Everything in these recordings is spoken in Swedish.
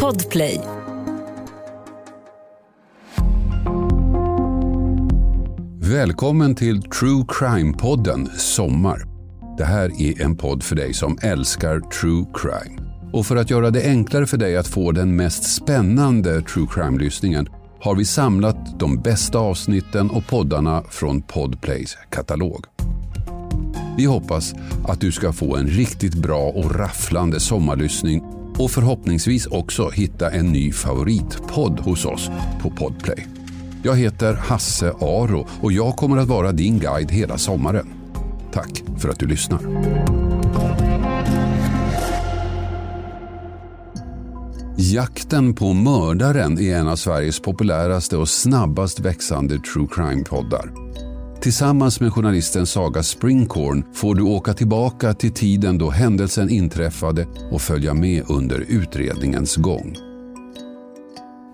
Podplay. Välkommen till True Crime-podden Sommar. Det här är en podd för dig som älskar true crime. Och för att göra det enklare för dig att få den mest spännande true crime-lyssningen har vi samlat de bästa avsnitten och poddarna från Podplays katalog. Vi hoppas att du ska få en riktigt bra och rafflande sommarlyssning och förhoppningsvis också hitta en ny favoritpodd hos oss på Podplay. Jag heter Hasse Aro och jag kommer att vara din guide hela sommaren. Tack för att du lyssnar. Jakten på mördaren är en av Sveriges populäraste och snabbast växande true crime-poddar. Tillsammans med journalisten Saga Springhorn får du åka tillbaka till tiden då händelsen inträffade och följa med under utredningens gång.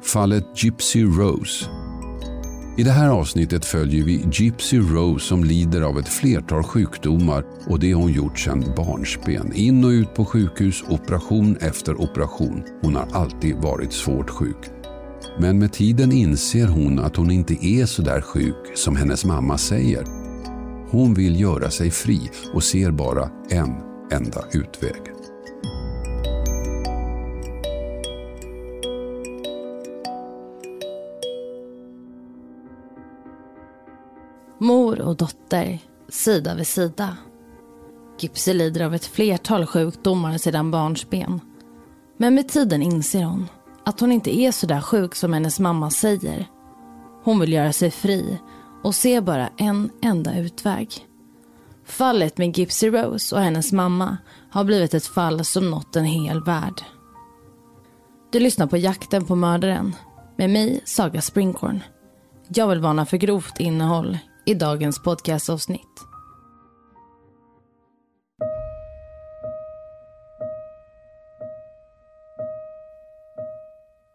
Fallet Gypsy Rose i det här avsnittet följer vi Gypsy Rose som lider av ett flertal sjukdomar och det har hon gjort sedan barnsben. In och ut på sjukhus, operation efter operation. Hon har alltid varit svårt sjuk. Men med tiden inser hon att hon inte är så där sjuk som hennes mamma säger. Hon vill göra sig fri och ser bara en enda utväg. Mor och dotter, sida vid sida. Gypsy lider av ett flertal sjukdomar sedan barnsben. Men med tiden inser hon att hon inte är så där sjuk som hennes mamma säger. Hon vill göra sig fri och ser bara en enda utväg. Fallet med Gypsy Rose och hennes mamma har blivit ett fall som nått en hel värld. Du lyssnar på Jakten på mördaren med mig, Saga Springhorn. Jag vill varna för grovt innehåll i dagens podcastavsnitt.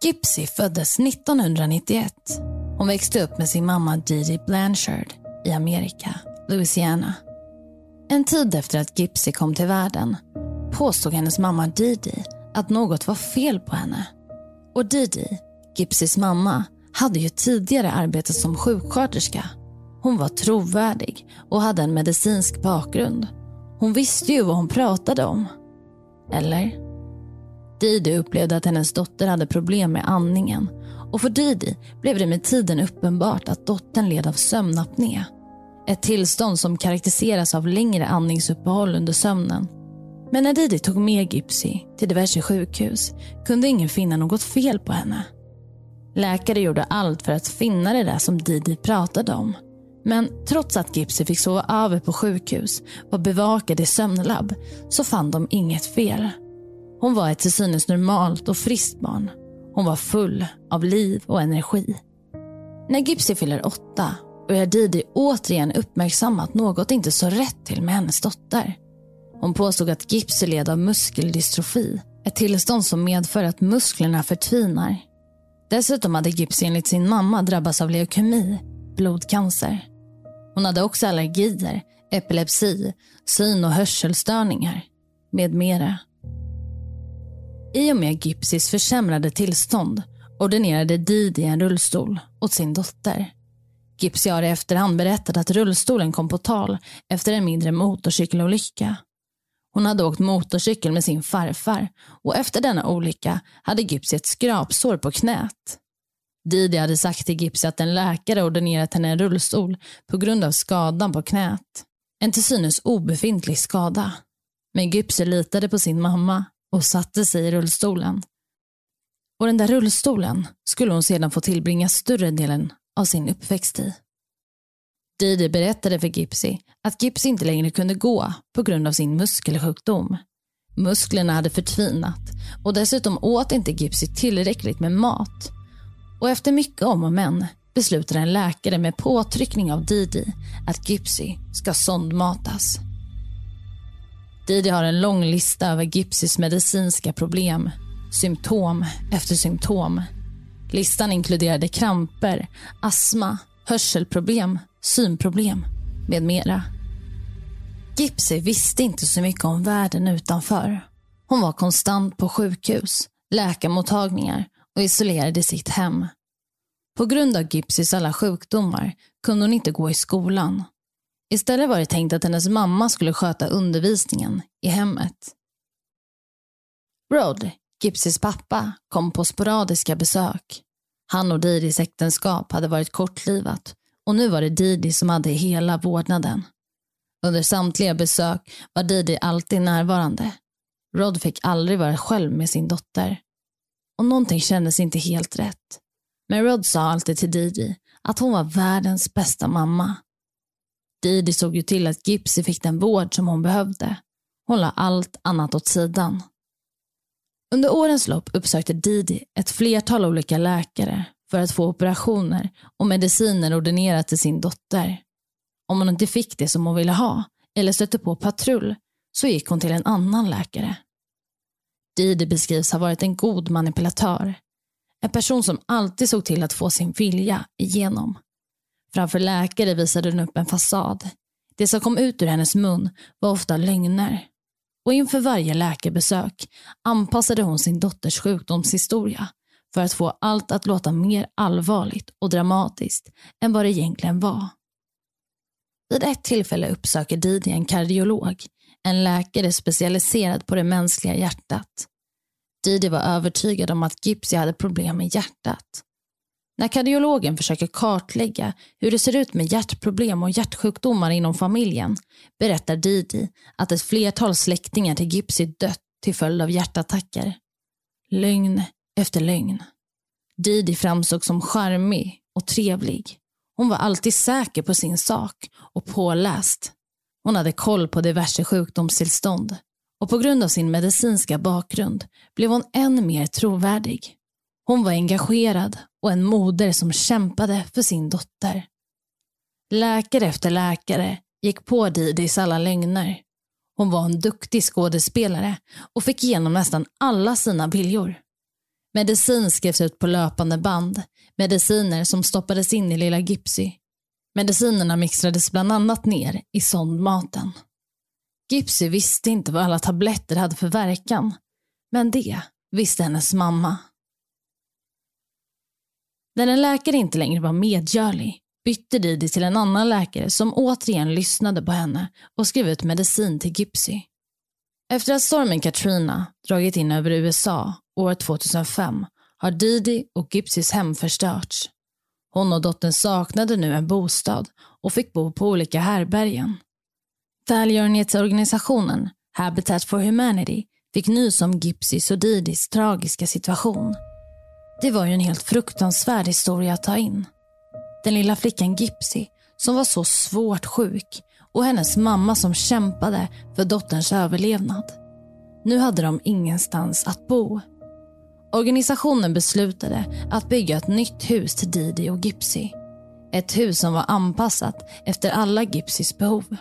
Gypsy föddes 1991. Hon växte upp med sin mamma Didi Blanchard i Amerika, Louisiana. En tid efter att Gypsy kom till världen påstod hennes mamma Didi att något var fel på henne. Och Didi, Gypsys mamma, hade ju tidigare arbetat som sjuksköterska hon var trovärdig och hade en medicinsk bakgrund. Hon visste ju vad hon pratade om. Eller? Didi upplevde att hennes dotter hade problem med andningen och för Didi blev det med tiden uppenbart att dottern led av sömnapné. Ett tillstånd som karaktäriseras av längre andningsuppehåll under sömnen. Men när Didi tog med Gypsy till diverse sjukhus kunde ingen finna något fel på henne. Läkare gjorde allt för att finna det där som Didi pratade om. Men trots att Gypsy fick sova över på sjukhus och bevakade i sömnlabb så fann de inget fel. Hon var ett till synes normalt och friskt barn. Hon var full av liv och energi. När Gypsy fyller åtta börjar Didi återigen uppmärksamma att något inte så rätt till med hennes dotter. Hon påstod att Gypsy led av muskeldystrofi, ett tillstånd som medför att musklerna förtvinar. Dessutom hade Gypsy enligt sin mamma drabbats av leukemi, blodcancer. Hon hade också allergier, epilepsi, syn och hörselstörningar med mera. I och med Gypsys försämrade tillstånd ordinerade Didi en rullstol åt sin dotter. Gypsy har i efterhand berättat att rullstolen kom på tal efter en mindre motorcykelolycka. Hon hade åkt motorcykel med sin farfar och efter denna olycka hade Gypsy ett skrapsår på knät. Didi hade sagt till Gipsy att en läkare ordinerat henne en rullstol på grund av skadan på knät. En till synes obefintlig skada. Men Gipsy litade på sin mamma och satte sig i rullstolen. Och den där rullstolen skulle hon sedan få tillbringa större delen av sin uppväxt i. Didi berättade för Gipsy att Gipsy inte längre kunde gå på grund av sin muskelsjukdom. Musklerna hade förtvinat och dessutom åt inte Gipsy tillräckligt med mat och efter mycket om och men beslutade en läkare med påtryckning av Didi att Gipsy ska sondmatas. Didi har en lång lista över Gipsys medicinska problem, symptom efter symptom. Listan inkluderade kramper, astma, hörselproblem, synproblem med mera. Gipsy visste inte så mycket om världen utanför. Hon var konstant på sjukhus, läkarmottagningar och isolerad i sitt hem. På grund av Gipsys alla sjukdomar kunde hon inte gå i skolan. Istället var det tänkt att hennes mamma skulle sköta undervisningen i hemmet. Rod, Gipsys pappa, kom på sporadiska besök. Han och Didis äktenskap hade varit kortlivat och nu var det Didi som hade hela vårdnaden. Under samtliga besök var Didi alltid närvarande. Rod fick aldrig vara själv med sin dotter. Och någonting kändes inte helt rätt. Men Rod sa alltid till Didi att hon var världens bästa mamma. Didi såg ju till att Gipsy fick den vård som hon behövde. Hon la allt annat åt sidan. Under årens lopp uppsökte Didi ett flertal olika läkare för att få operationer och mediciner ordinerat till sin dotter. Om hon inte fick det som hon ville ha eller stötte på patrull så gick hon till en annan läkare. Didi beskrivs ha varit en god manipulatör. En person som alltid såg till att få sin vilja igenom. Framför läkare visade hon upp en fasad. Det som kom ut ur hennes mun var ofta lögner. Och inför varje läkarbesök anpassade hon sin dotters sjukdomshistoria för att få allt att låta mer allvarligt och dramatiskt än vad det egentligen var. Vid ett tillfälle uppsöker Didi en kardiolog, en läkare specialiserad på det mänskliga hjärtat. Didi var övertygad om att Gipsy hade problem med hjärtat. När kardiologen försöker kartlägga hur det ser ut med hjärtproblem och hjärtsjukdomar inom familjen berättar Didi att ett flertal släktingar till Gipsy dött till följd av hjärtattacker. Lögn efter lögn. Didi framstod som charmig och trevlig. Hon var alltid säker på sin sak och påläst. Hon hade koll på diverse sjukdomstillstånd och på grund av sin medicinska bakgrund blev hon än mer trovärdig. Hon var engagerad och en moder som kämpade för sin dotter. Läkare efter läkare gick på Didis alla lögner. Hon var en duktig skådespelare och fick igenom nästan alla sina viljor. Medicin skrevs ut på löpande band. Mediciner som stoppades in i lilla Gipsy. Medicinerna mixtrades bland annat ner i sondmaten. Gipsy visste inte vad alla tabletter hade för verkan. Men det visste hennes mamma. När en läkare inte längre var medgörlig bytte Didi till en annan läkare som återigen lyssnade på henne och skrev ut medicin till Gypsy. Efter att stormen Katrina dragit in över USA år 2005 har Didi och Gypsys hem förstörts. Hon och dottern saknade nu en bostad och fick bo på olika härbergen. Välgörenhetsorganisationen Habitat for Humanity fick nys om Gypsys och Didis tragiska situation. Det var ju en helt fruktansvärd historia att ta in. Den lilla flickan Gipsy som var så svårt sjuk och hennes mamma som kämpade för dotterns överlevnad. Nu hade de ingenstans att bo. Organisationen beslutade att bygga ett nytt hus till Didi och Gipsy. Ett hus som var anpassat efter alla Gipsys behov.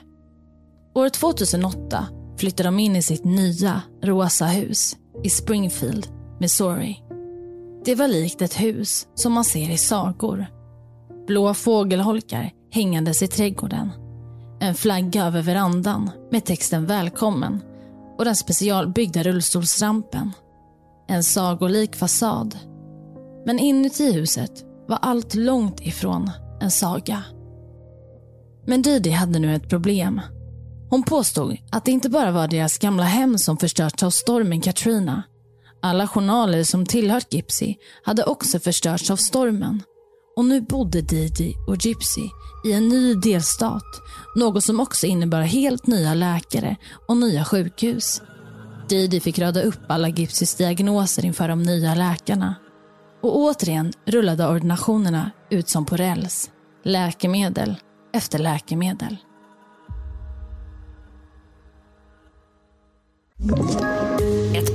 År 2008 flyttade de in i sitt nya rosa hus i Springfield, Missouri. Det var likt ett hus som man ser i sagor. Blå fågelholkar hängandes i trädgården. En flagga över verandan med texten välkommen och den specialbyggda rullstolsrampen. En sagolik fasad. Men inuti huset var allt långt ifrån en saga. Men Didi hade nu ett problem. Hon påstod att det inte bara var deras gamla hem som förstörts av stormen Katrina. Alla journaler som tillhört Gypsy hade också förstörts av stormen. Och nu bodde Didi och Gypsy i en ny delstat. Något som också innebar helt nya läkare och nya sjukhus. Didi fick rada upp alla Gypsys diagnoser inför de nya läkarna. Och återigen rullade ordinationerna ut som på räls. Läkemedel efter läkemedel.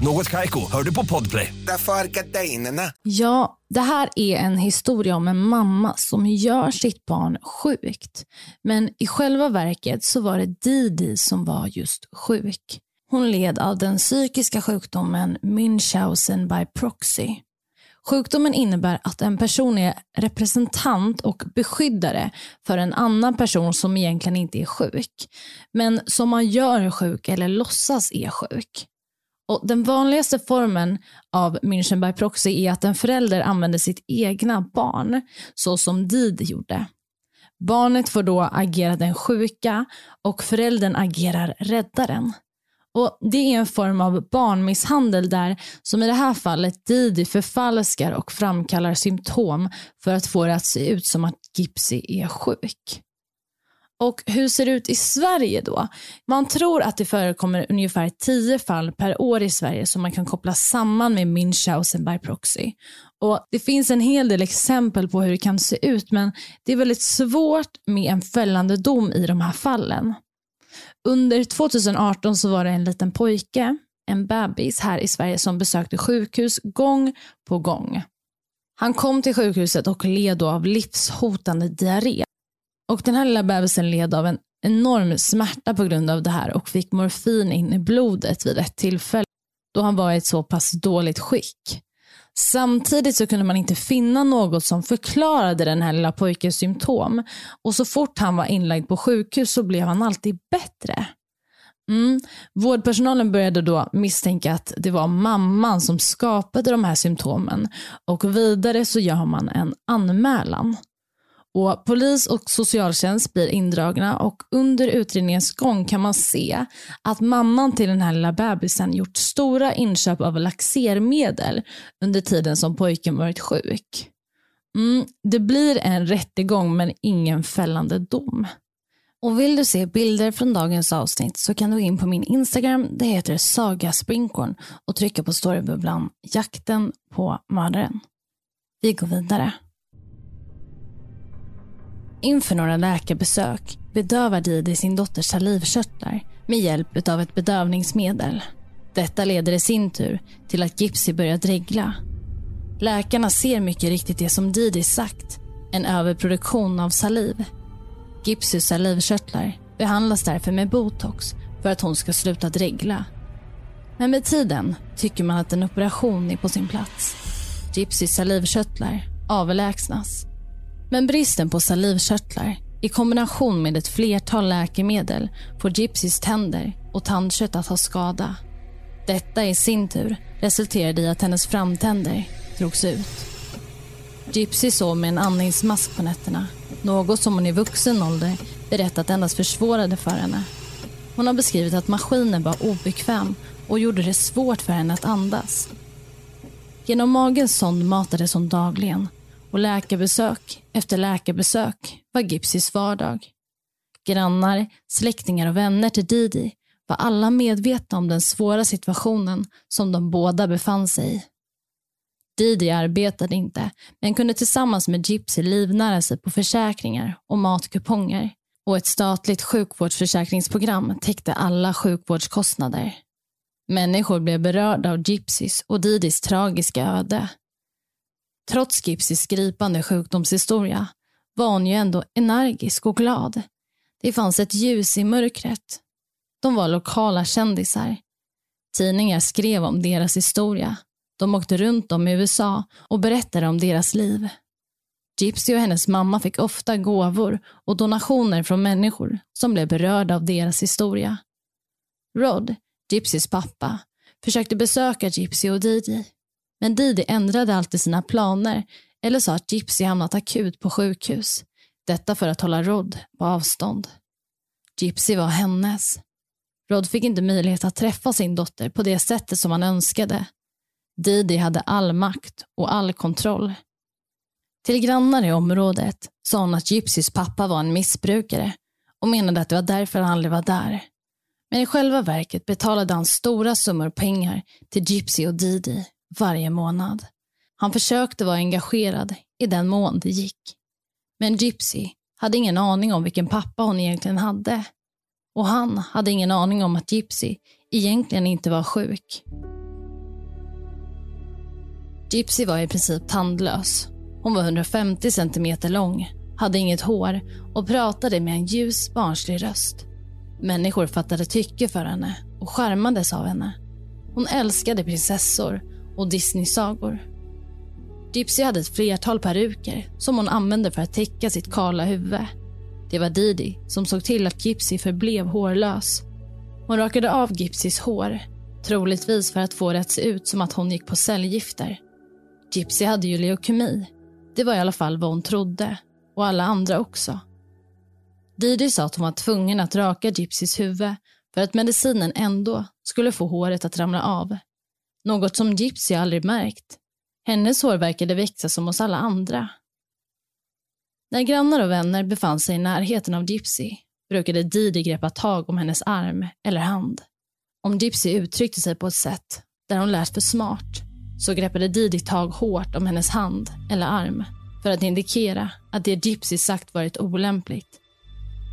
Något Kaiko, hör du på Podplay. Därför är gardinerna. Ja, det här är en historia om en mamma som gör sitt barn sjukt. Men i själva verket så var det Didi som var just sjuk. Hon led av den psykiska sjukdomen Münchhausen by proxy. Sjukdomen innebär att en person är representant och beskyddare för en annan person som egentligen inte är sjuk, men som man gör sjuk eller låtsas är sjuk. Och den vanligaste formen av München by proxy är att en förälder använder sitt egna barn, så som Didi gjorde. Barnet får då agera den sjuka och föräldern agerar räddaren. Och Det är en form av barnmisshandel där, som i det här fallet, Didi förfalskar och framkallar symptom för att få det att se ut som att Gipsy är sjuk. Och hur ser det ut i Sverige då? Man tror att det förekommer ungefär 10 fall per år i Sverige som man kan koppla samman med Münchhausen by proxy. Och Det finns en hel del exempel på hur det kan se ut men det är väldigt svårt med en fällande dom i de här fallen. Under 2018 så var det en liten pojke, en bebis här i Sverige som besökte sjukhus gång på gång. Han kom till sjukhuset och led då av livshotande diarré. Och den här lilla bebisen led av en enorm smärta på grund av det här och fick morfin in i blodet vid ett tillfälle då han var i ett så pass dåligt skick. Samtidigt så kunde man inte finna något som förklarade den här lilla pojkens symptom. Och så fort han var inlagd på sjukhus så blev han alltid bättre. Mm. Vårdpersonalen började då misstänka att det var mamman som skapade de här symptomen och vidare så gör man en anmälan. Och polis och socialtjänst blir indragna och under utredningens gång kan man se att mamman till den här lilla bebisen gjort stora inköp av laxermedel under tiden som pojken varit sjuk. Mm, det blir en rättegång men ingen fällande dom. Och vill du se bilder från dagens avsnitt så kan du gå in på min Instagram, det heter Saga Sprinkorn och trycka på storybubblan Jakten på mördaren. Vi går vidare. Inför några läkarbesök bedövar Didi sin dotters salivkörtlar med hjälp av ett bedövningsmedel. Detta leder i sin tur till att Gipsy börjar dregla. Läkarna ser mycket riktigt det som Didi sagt, en överproduktion av saliv. Gipsys salivkörtlar behandlas därför med botox för att hon ska sluta dregla. Men med tiden tycker man att en operation är på sin plats. Gipsys salivkörtlar avlägsnas men bristen på salivkörtlar i kombination med ett flertal läkemedel får Gypsys tänder och tandkött att ha skada. Detta i sin tur resulterade i att hennes framtänder drogs ut. Gypsy sov med en andningsmask på nätterna. Något som hon i vuxen ålder berättat endast försvårade för henne. Hon har beskrivit att maskinen var obekväm och gjorde det svårt för henne att andas. Genom magens sond matades hon dagligen och läkarbesök efter läkarbesök var Gipsys vardag. Grannar, släktingar och vänner till Didi var alla medvetna om den svåra situationen som de båda befann sig i. Didi arbetade inte, men kunde tillsammans med Gypsy livnära sig på försäkringar och matkuponger. Och ett statligt sjukvårdsförsäkringsprogram täckte alla sjukvårdskostnader. Människor blev berörda av Gypsys och Didis tragiska öde. Trots Gipsys gripande sjukdomshistoria var hon ju ändå energisk och glad. Det fanns ett ljus i mörkret. De var lokala kändisar. Tidningar skrev om deras historia. De åkte runt om i USA och berättade om deras liv. Gypsy och hennes mamma fick ofta gåvor och donationer från människor som blev berörda av deras historia. Rod, Gypsys pappa, försökte besöka Gypsy och Didi. Men Didi ändrade alltid sina planer eller sa att Gypsy hamnat akut på sjukhus. Detta för att hålla Rod på avstånd. Gypsy var hennes. Rod fick inte möjlighet att träffa sin dotter på det sättet som han önskade. Didi hade all makt och all kontroll. Till grannar i området sa hon att Gypsys pappa var en missbrukare och menade att det var därför han aldrig var där. Men i själva verket betalade han stora summor pengar till Gypsy och Didi varje månad. Han försökte vara engagerad i den mån det gick. Men Gypsy hade ingen aning om vilken pappa hon egentligen hade. Och han hade ingen aning om att Gypsy egentligen inte var sjuk. Gypsy var i princip tandlös. Hon var 150 centimeter lång, hade inget hår och pratade med en ljus barnslig röst. Människor fattade tycke för henne och skärmades av henne. Hon älskade prinsessor och Disney-sagor. Gypsy hade ett flertal peruker som hon använde för att täcka sitt kala huvud. Det var Didi som såg till att Gypsy förblev hårlös. Hon rakade av Gypsys hår, troligtvis för att få det att se ut som att hon gick på cellgifter. Gypsy hade ju leukemi. Det var i alla fall vad hon trodde, och alla andra också. Didi sa att hon var tvungen att raka Gypsys huvud för att medicinen ändå skulle få håret att ramla av. Något som Gypsy aldrig märkt. Hennes hår verkade växa som hos alla andra. När grannar och vänner befann sig i närheten av Gypsy brukade Didi greppa tag om hennes arm eller hand. Om Gypsy uttryckte sig på ett sätt där hon lät för smart så greppade Didi tag hårt om hennes hand eller arm för att indikera att det Gypsy sagt varit olämpligt.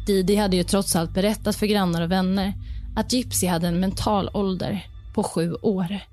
Didi hade ju trots allt berättat för grannar och vänner att Gypsy hade en mental ålder på sju år.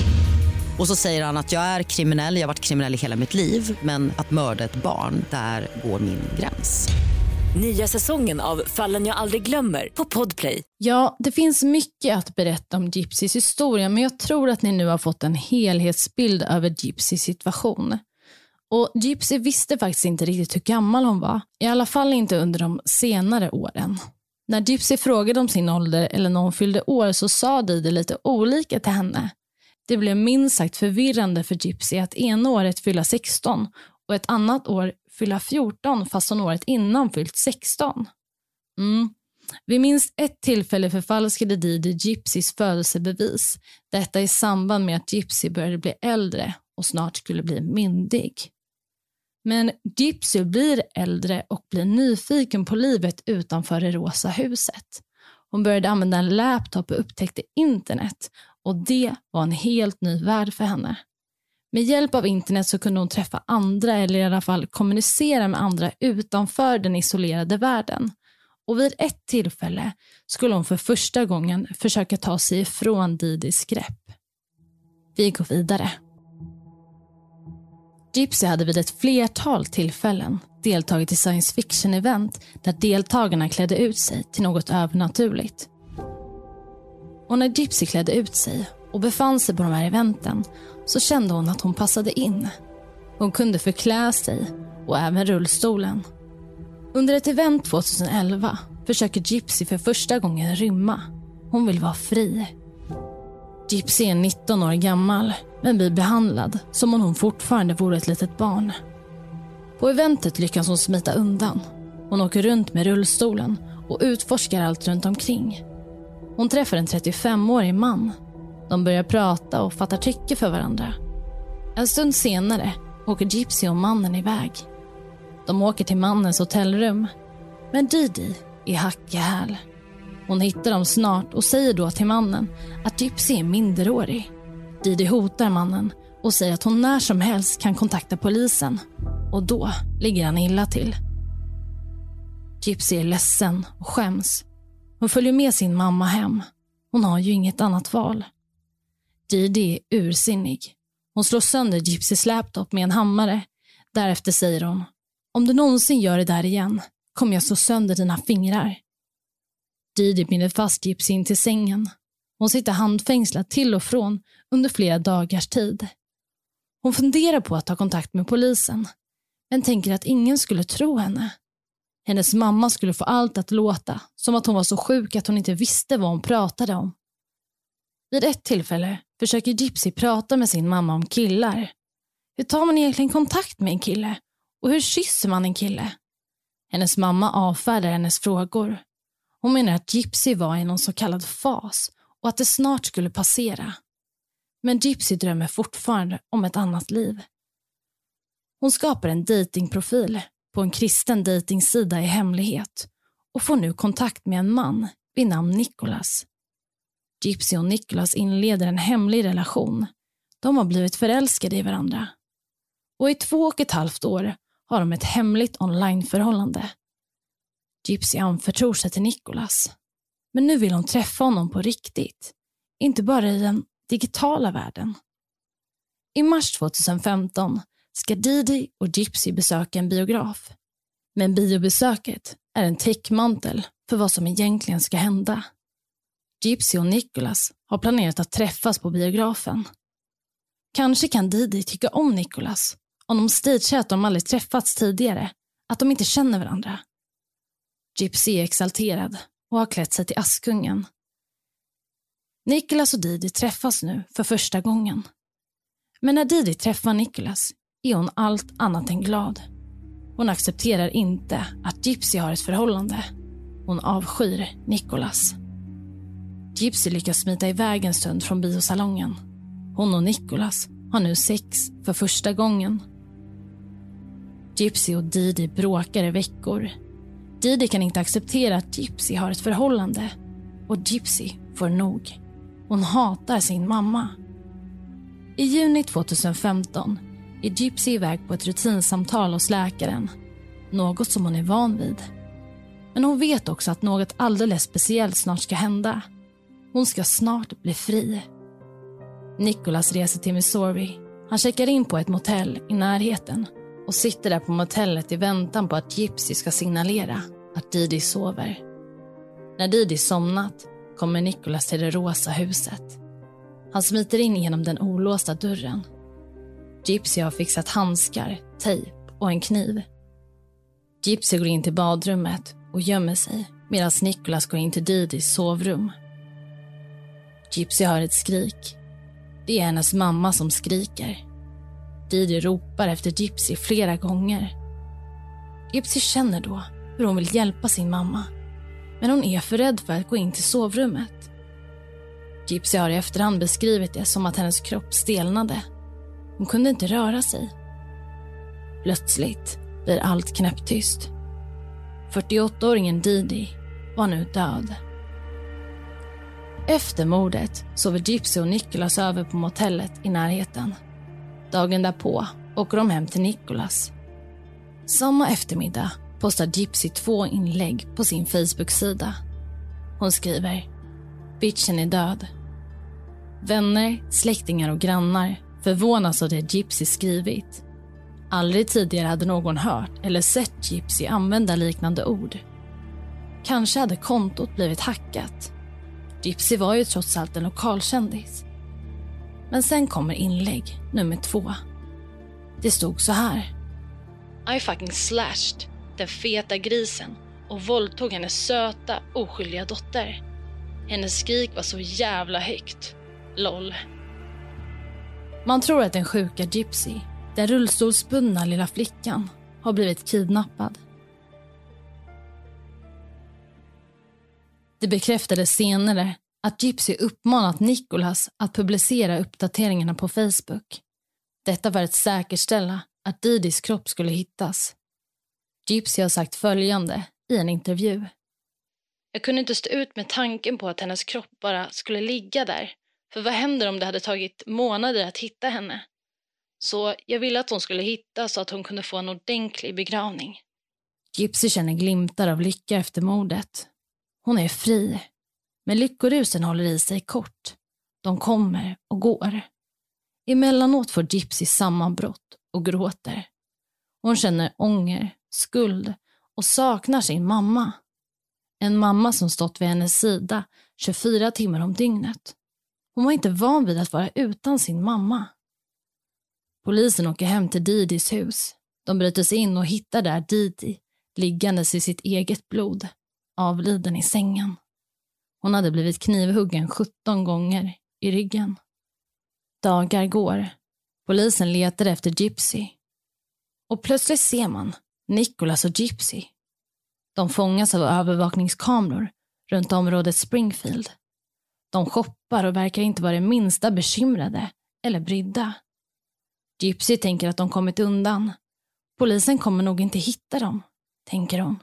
Och så säger han att jag är kriminell, jag har varit kriminell i hela mitt liv men att mörda ett barn, där går min gräns. Nya säsongen av Fallen jag aldrig glömmer på Podplay. Ja, det finns mycket att berätta om Gypsys historia men jag tror att ni nu har fått en helhetsbild över Gypsys situation. Och Gypsy visste faktiskt inte riktigt hur gammal hon var, i alla fall inte under de senare åren. När Gypsy frågade om sin ålder eller när hon fyllde år så sa Didi lite olika till henne. Det blev minst sagt förvirrande för Gypsy att ena året fylla 16 och ett annat år fylla 14 fast hon året innan fyllt 16. Mm. Vid minst ett tillfälle förfalskade Didi Gypsys födelsebevis. Detta i samband med att Gypsy började bli äldre och snart skulle bli myndig. Men Gypsy blir äldre och blir nyfiken på livet utanför det rosa huset. Hon började använda en laptop och upptäckte internet och det var en helt ny värld för henne. Med hjälp av internet så kunde hon träffa andra eller i alla fall kommunicera med andra utanför den isolerade världen. Och vid ett tillfälle skulle hon för första gången försöka ta sig ifrån Didis grepp. Vi går vidare. Gypsy hade vid ett flertal tillfällen deltagit i science fiction-event där deltagarna klädde ut sig till något övernaturligt. Och när Gypsy klädde ut sig och befann sig på de här eventen så kände hon att hon passade in. Hon kunde förklä sig och även rullstolen. Under ett event 2011 försöker Gypsy för första gången rymma. Hon vill vara fri. Gypsy är 19 år gammal men blir behandlad som om hon fortfarande vore ett litet barn. På eventet lyckas hon smita undan. Hon åker runt med rullstolen och utforskar allt runt omkring. Hon träffar en 35-årig man. De börjar prata och fattar tycke för varandra. En stund senare åker Gypsy och mannen iväg. De åker till mannens hotellrum. Men Didi är hack i häl. Hon hittar dem snart och säger då till mannen att Gypsy är minderårig. Didi hotar mannen och säger att hon när som helst kan kontakta polisen. Och då ligger han illa till. Gypsy är ledsen och skäms. Hon följer med sin mamma hem. Hon har ju inget annat val. Didi är ursinnig. Hon slår sönder Gypsys laptop med en hammare. Därefter säger hon, om du någonsin gör det där igen kommer jag slå sönder dina fingrar. Didi binder fast Gypsy in till sängen. Hon sitter handfängslad till och från under flera dagars tid. Hon funderar på att ta kontakt med polisen, men tänker att ingen skulle tro henne. Hennes mamma skulle få allt att låta som att hon var så sjuk att hon inte visste vad hon pratade om. Vid ett tillfälle försöker Gypsy prata med sin mamma om killar. Hur tar man egentligen kontakt med en kille? Och hur kysser man en kille? Hennes mamma avfärdar hennes frågor. Hon menar att Gypsy var i någon så kallad fas och att det snart skulle passera. Men Gypsy drömmer fortfarande om ett annat liv. Hon skapar en datingprofil på en kristen dejtingsida i hemlighet och får nu kontakt med en man vid namn Nicholas. Gypsy och Nicholas inleder en hemlig relation. De har blivit förälskade i varandra. Och i två och ett halvt år har de ett hemligt onlineförhållande. Gypsy anförtror sig till Nicholas. Men nu vill hon träffa honom på riktigt. Inte bara i den digitala världen. I mars 2015 ska Didi och Gypsy besöka en biograf. Men biobesöket är en täckmantel för vad som egentligen ska hända. Gypsy och Nicholas har planerat att träffas på biografen. Kanske kan Didi tycka om Nicholas om de stagear att de aldrig träffats tidigare, att de inte känner varandra. Gypsy är exalterad och har klätt sig till Askungen. Nicholas och Didi träffas nu för första gången. Men när Didi träffar Nicholas är hon allt annat än glad. Hon accepterar inte att Gypsy har ett förhållande. Hon avskyr Nicholas. Gypsy lyckas smita iväg en stund från biosalongen. Hon och Nicholas har nu sex för första gången. Gypsy och Didi bråkar i veckor. Didi kan inte acceptera att Gypsy har ett förhållande och Gypsy får nog. Hon hatar sin mamma. I juni 2015 är Gypsy iväg på ett rutinsamtal hos läkaren. Något som hon är van vid. Men hon vet också att något alldeles speciellt snart ska hända. Hon ska snart bli fri. Nicholas reser till Missouri. Han checkar in på ett motell i närheten och sitter där på motellet i väntan på att Gypsy ska signalera att Didi sover. När Didi somnat kommer Nicholas till det rosa huset. Han smiter in genom den olåsta dörren. Gypsy har fixat handskar, tejp och en kniv. Gypsy går in till badrummet och gömmer sig medan Nicholas går in till Didis sovrum. Gypsy hör ett skrik. Det är hennes mamma som skriker. Didi ropar efter Gypsy flera gånger. Gypsy känner då hur hon vill hjälpa sin mamma. Men hon är för rädd för att gå in till sovrummet. Gypsy har i efterhand beskrivit det som att hennes kropp stelnade. Hon kunde inte röra sig. Plötsligt blir allt knäpptyst. 48-åringen Didi var nu död. Efter mordet sover Gypsy och Nicholas över på motellet i närheten. Dagen därpå åker de hem till Nicholas. Samma eftermiddag postar Gypsy två inlägg på sin Facebook-sida. Hon skriver “Bitchen är död”. Vänner, släktingar och grannar förvånas av det Gypsy skrivit. Aldrig tidigare hade någon hört eller sett Gypsy använda liknande ord. Kanske hade kontot blivit hackat. Gypsy var ju trots allt en lokalkändis. Men sen kommer inlägg nummer två. Det stod så här. I fucking slashed den feta grisen och våldtog hennes söta, oskyldiga dotter. Hennes skrik var så jävla högt. LOL. Man tror att den sjuka Gypsy, den rullstolsbundna lilla flickan, har blivit kidnappad. Det bekräftades senare att Gypsy uppmanat Nicholas att publicera uppdateringarna på Facebook. Detta för att säkerställa att Didis kropp skulle hittas. Gypsy har sagt följande i en intervju. Jag kunde inte stå ut med tanken på att hennes kropp bara skulle ligga där. För vad händer om det hade tagit månader att hitta henne? Så jag ville att hon skulle hittas så att hon kunde få en ordentlig begravning. Gypsy känner glimtar av lycka efter mordet. Hon är fri. Men lyckorusen håller i sig kort. De kommer och går. Emellanåt får Gypsy sammanbrott och gråter. Hon känner ånger, skuld och saknar sin mamma. En mamma som stått vid hennes sida 24 timmar om dygnet. Hon var inte van vid att vara utan sin mamma. Polisen åker hem till Didis hus. De bryter sig in och hittar där Didi liggandes i sitt eget blod, avliden i sängen. Hon hade blivit knivhuggen 17 gånger i ryggen. Dagar går. Polisen letar efter Gypsy. Och plötsligt ser man Nicholas och Gypsy. De fångas av övervakningskameror runt området Springfield. De shoppar och verkar inte vara det minsta bekymrade eller brydda. Gypsy tänker att de kommit undan. Polisen kommer nog inte hitta dem, tänker hon.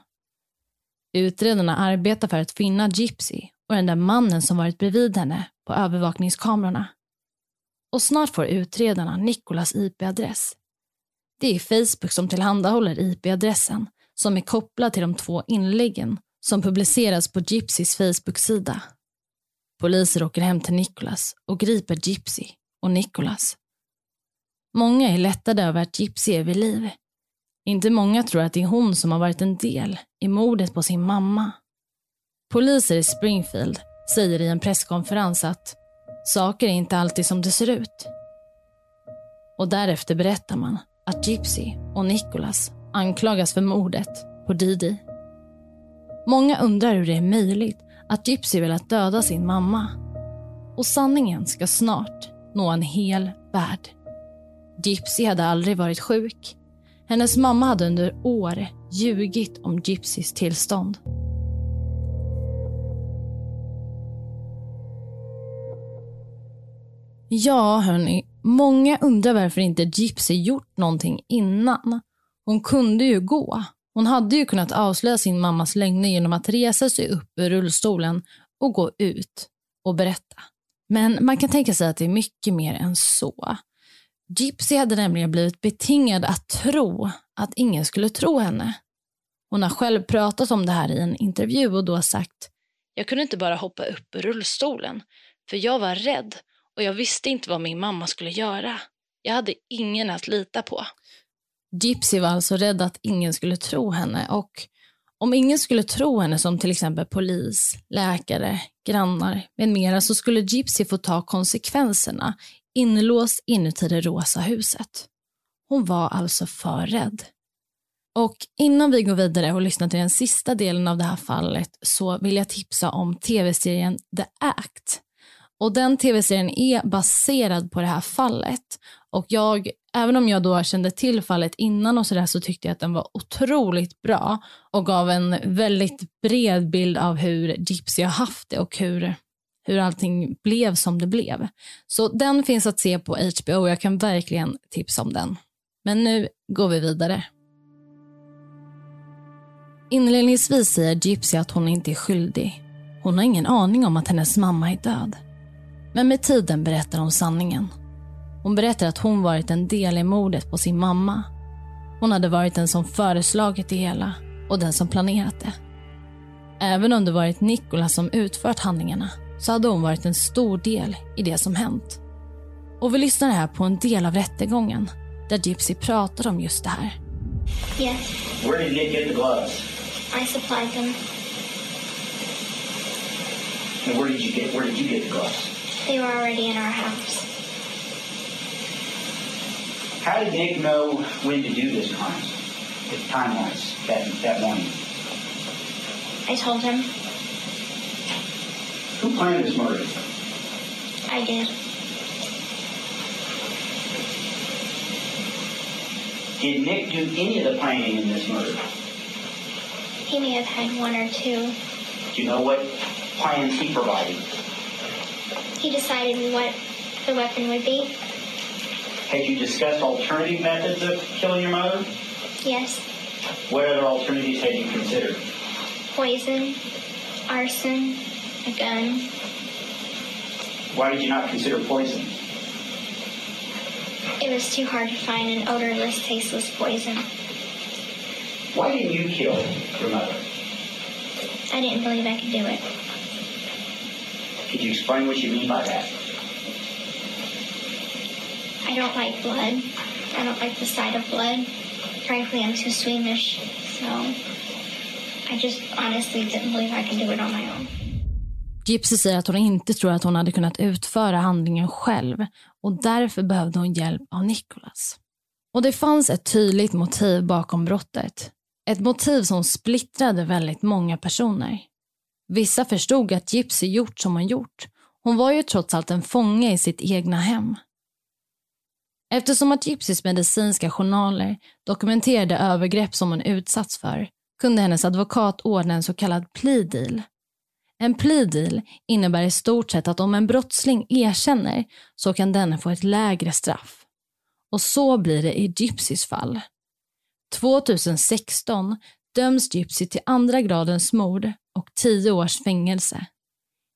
Utredarna arbetar för att finna Gypsy och den där mannen som varit bredvid henne på övervakningskamerorna. Och snart får utredarna Nikolas IP-adress. Det är Facebook som tillhandahåller IP-adressen som är kopplad till de två inläggen som publiceras på Gypsys Facebook-sida. Poliser åker hem till Nicholas och griper Gypsy och Nicholas. Många är lättade över att Gypsy är vid liv. Inte många tror att det är hon som har varit en del i mordet på sin mamma. Poliser i Springfield säger i en presskonferens att saker är inte alltid som det ser ut. Och därefter berättar man att Gypsy och Nicholas anklagas för mordet på Didi. Många undrar hur det är möjligt att Gypsy velat döda sin mamma. Och sanningen ska snart nå en hel värld. Gypsy hade aldrig varit sjuk. Hennes mamma hade under år ljugit om Gypsys tillstånd. Ja, hörni. Många undrar varför inte Gypsy gjort någonting innan. Hon kunde ju gå. Hon hade ju kunnat avslöja sin mammas lögner genom att resa sig upp ur rullstolen och gå ut och berätta. Men man kan tänka sig att det är mycket mer än så. Gypsy hade nämligen blivit betingad att tro att ingen skulle tro henne. Hon har själv pratat om det här i en intervju och då sagt Jag kunde inte bara hoppa upp ur rullstolen, för jag var rädd och jag visste inte vad min mamma skulle göra. Jag hade ingen att lita på. Gypsy var alltså rädd att ingen skulle tro henne och om ingen skulle tro henne som till exempel polis, läkare, grannar med mera så skulle Gypsy få ta konsekvenserna inlåst inuti det rosa huset. Hon var alltså för rädd. Och innan vi går vidare och lyssnar till den sista delen av det här fallet så vill jag tipsa om tv-serien The Act. Och den tv-serien är baserad på det här fallet. Och jag, även om jag då kände till fallet innan och sådär så tyckte jag att den var otroligt bra och gav en väldigt bred bild av hur Gypsy har haft det och hur, hur allting blev som det blev. Så den finns att se på HBO och jag kan verkligen tipsa om den. Men nu går vi vidare. Inledningsvis säger Gypsy att hon inte är skyldig. Hon har ingen aning om att hennes mamma är död. Men med tiden berättar hon sanningen. Hon berättar att hon varit en del i mordet på sin mamma. Hon hade varit den som föreslagit det hela och den som planerat det. Även om det varit Nikola som utfört handlingarna så hade hon varit en stor del i det som hänt. Och vi lyssnar här på en del av rättegången där Gypsy pratar om just det här. Yes, Where did Nick get the gloves? I supplied them. And where did you get where did you get the gloves? They were already in our house. How did Nick know when to do this crime? Time wise that that morning. I told him Who planned this murder? I did. Did Nick do any of the planning in this murder? He may have had one or two. Do you know what plans he provided? He decided what the weapon would be. Had you discussed alternative methods of killing your mother? Yes, What other alternatives had you considered? poison, arson, a gun. Why did you not consider poison? It was too hard to find an odorless, tasteless poison. Why didn't you kill your mother? I didn't believe I could do it. Could you explain what you mean by that? I don't like blood. I don't like the sight of blood. Frankly, I'm too squeamish, so I just honestly didn't believe I could do it on my own. Gypsy säger att hon inte tror att hon hade kunnat utföra handlingen själv och därför behövde hon hjälp av Nicholas. Och det fanns ett tydligt motiv bakom brottet. Ett motiv som splittrade väldigt många personer. Vissa förstod att Gypsy gjort som hon gjort. Hon var ju trots allt en fånge i sitt egna hem. Eftersom att Gypsys medicinska journaler dokumenterade övergrepp som hon utsatts för kunde hennes advokat ordna en så kallad plea deal. En plea deal innebär i stort sett att om en brottsling erkänner så kan denne få ett lägre straff. Och så blir det i Gypsys fall. 2016 döms Gypsy till andra gradens mord och tio års fängelse.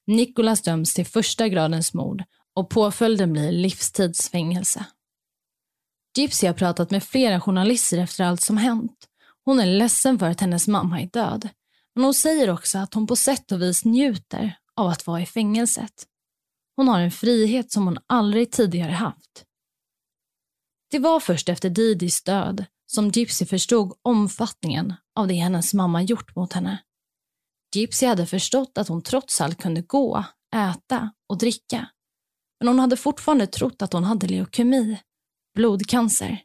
Nicholas döms till första gradens mord och påföljden blir livstidsfängelse. Gypsy har pratat med flera journalister efter allt som hänt. Hon är ledsen för att hennes mamma är död. Men hon säger också att hon på sätt och vis njuter av att vara i fängelset. Hon har en frihet som hon aldrig tidigare haft. Det var först efter Didis död som Gypsy förstod omfattningen av det hennes mamma gjort mot henne. Gypsy hade förstått att hon trots allt kunde gå, äta och dricka. Men hon hade fortfarande trott att hon hade leukemi, blodcancer.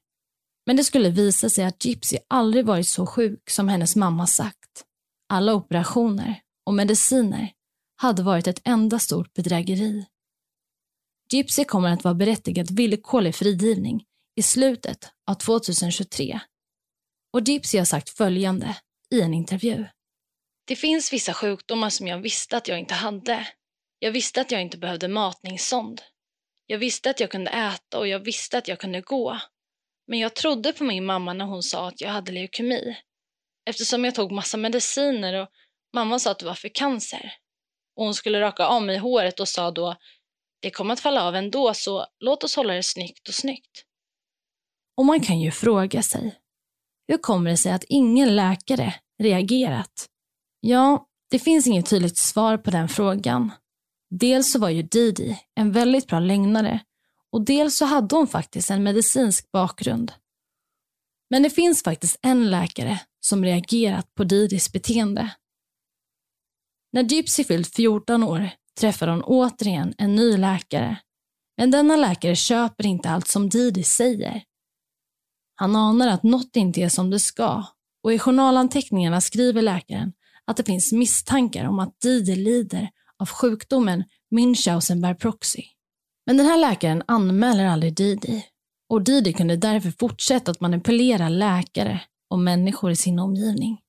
Men det skulle visa sig att Gypsy aldrig varit så sjuk som hennes mamma sagt. Alla operationer och mediciner hade varit ett enda stort bedrägeri. Gypsy kommer att vara berättigad villkorlig frigivning i slutet av 2023. Och Gypsy har sagt följande i en intervju. Det finns vissa sjukdomar som jag visste att jag inte hade. Jag visste att jag inte behövde matningssond. Jag visste att jag kunde äta och jag visste att jag kunde gå. Men jag trodde på min mamma när hon sa att jag hade leukemi. Eftersom jag tog massa mediciner och mamma sa att det var för cancer. Och hon skulle raka av mig håret och sa då det kommer att falla av ändå så låt oss hålla det snyggt och snyggt. Och man kan ju fråga sig, hur kommer det sig att ingen läkare reagerat? Ja, det finns inget tydligt svar på den frågan. Dels så var ju Didi en väldigt bra lögnare och dels så hade hon faktiskt en medicinsk bakgrund. Men det finns faktiskt en läkare som reagerat på Didis beteende. När Gypsy fyllt 14 år träffar hon återigen en ny läkare. Men denna läkare köper inte allt som Didi säger. Han anar att något inte är som det ska och i journalanteckningarna skriver läkaren att det finns misstankar om att Didi lider av sjukdomen Münchhausen by proxy. Men den här läkaren anmäler aldrig Didi och Didi kunde därför fortsätta att manipulera läkare och människor i sin omgivning.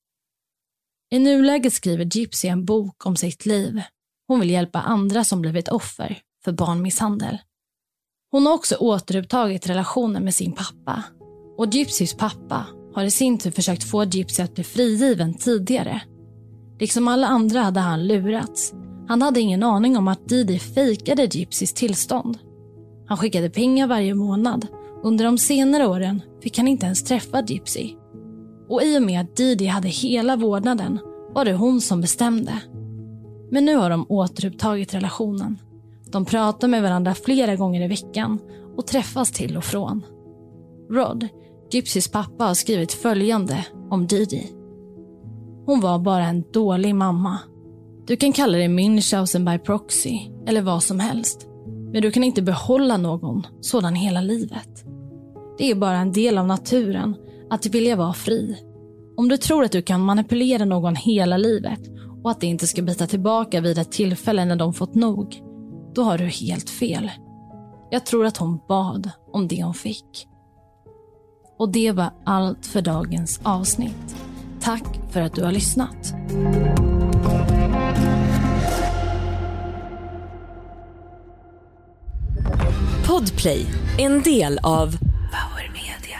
I nuläget skriver Gypsy en bok om sitt liv. Hon vill hjälpa andra som blivit offer för barnmisshandel. Hon har också återupptagit relationen med sin pappa och Gypsys pappa har i sin tur försökt få Gypsy att bli frigiven tidigare. Liksom alla andra hade han lurats. Han hade ingen aning om att Didi fejkade Gypsys tillstånd. Han skickade pengar varje månad. Under de senare åren fick han inte ens träffa Gypsy. Och i och med att Didi hade hela vårdnaden var det hon som bestämde. Men nu har de återupptagit relationen. De pratar med varandra flera gånger i veckan och träffas till och från. Rod, Gypsys pappa, har skrivit följande om Didi. Hon var bara en dålig mamma. Du kan kalla det Münchhausen by proxy eller vad som helst. Men du kan inte behålla någon sådan hela livet. Det är bara en del av naturen att vilja vara fri. Om du tror att du kan manipulera någon hela livet och att det inte ska bita tillbaka vid ett tillfälle när de fått nog, då har du helt fel. Jag tror att hon bad om det hon fick. Och det var allt för dagens avsnitt. Tack för att du har lyssnat. Podplay, en del av Power Media.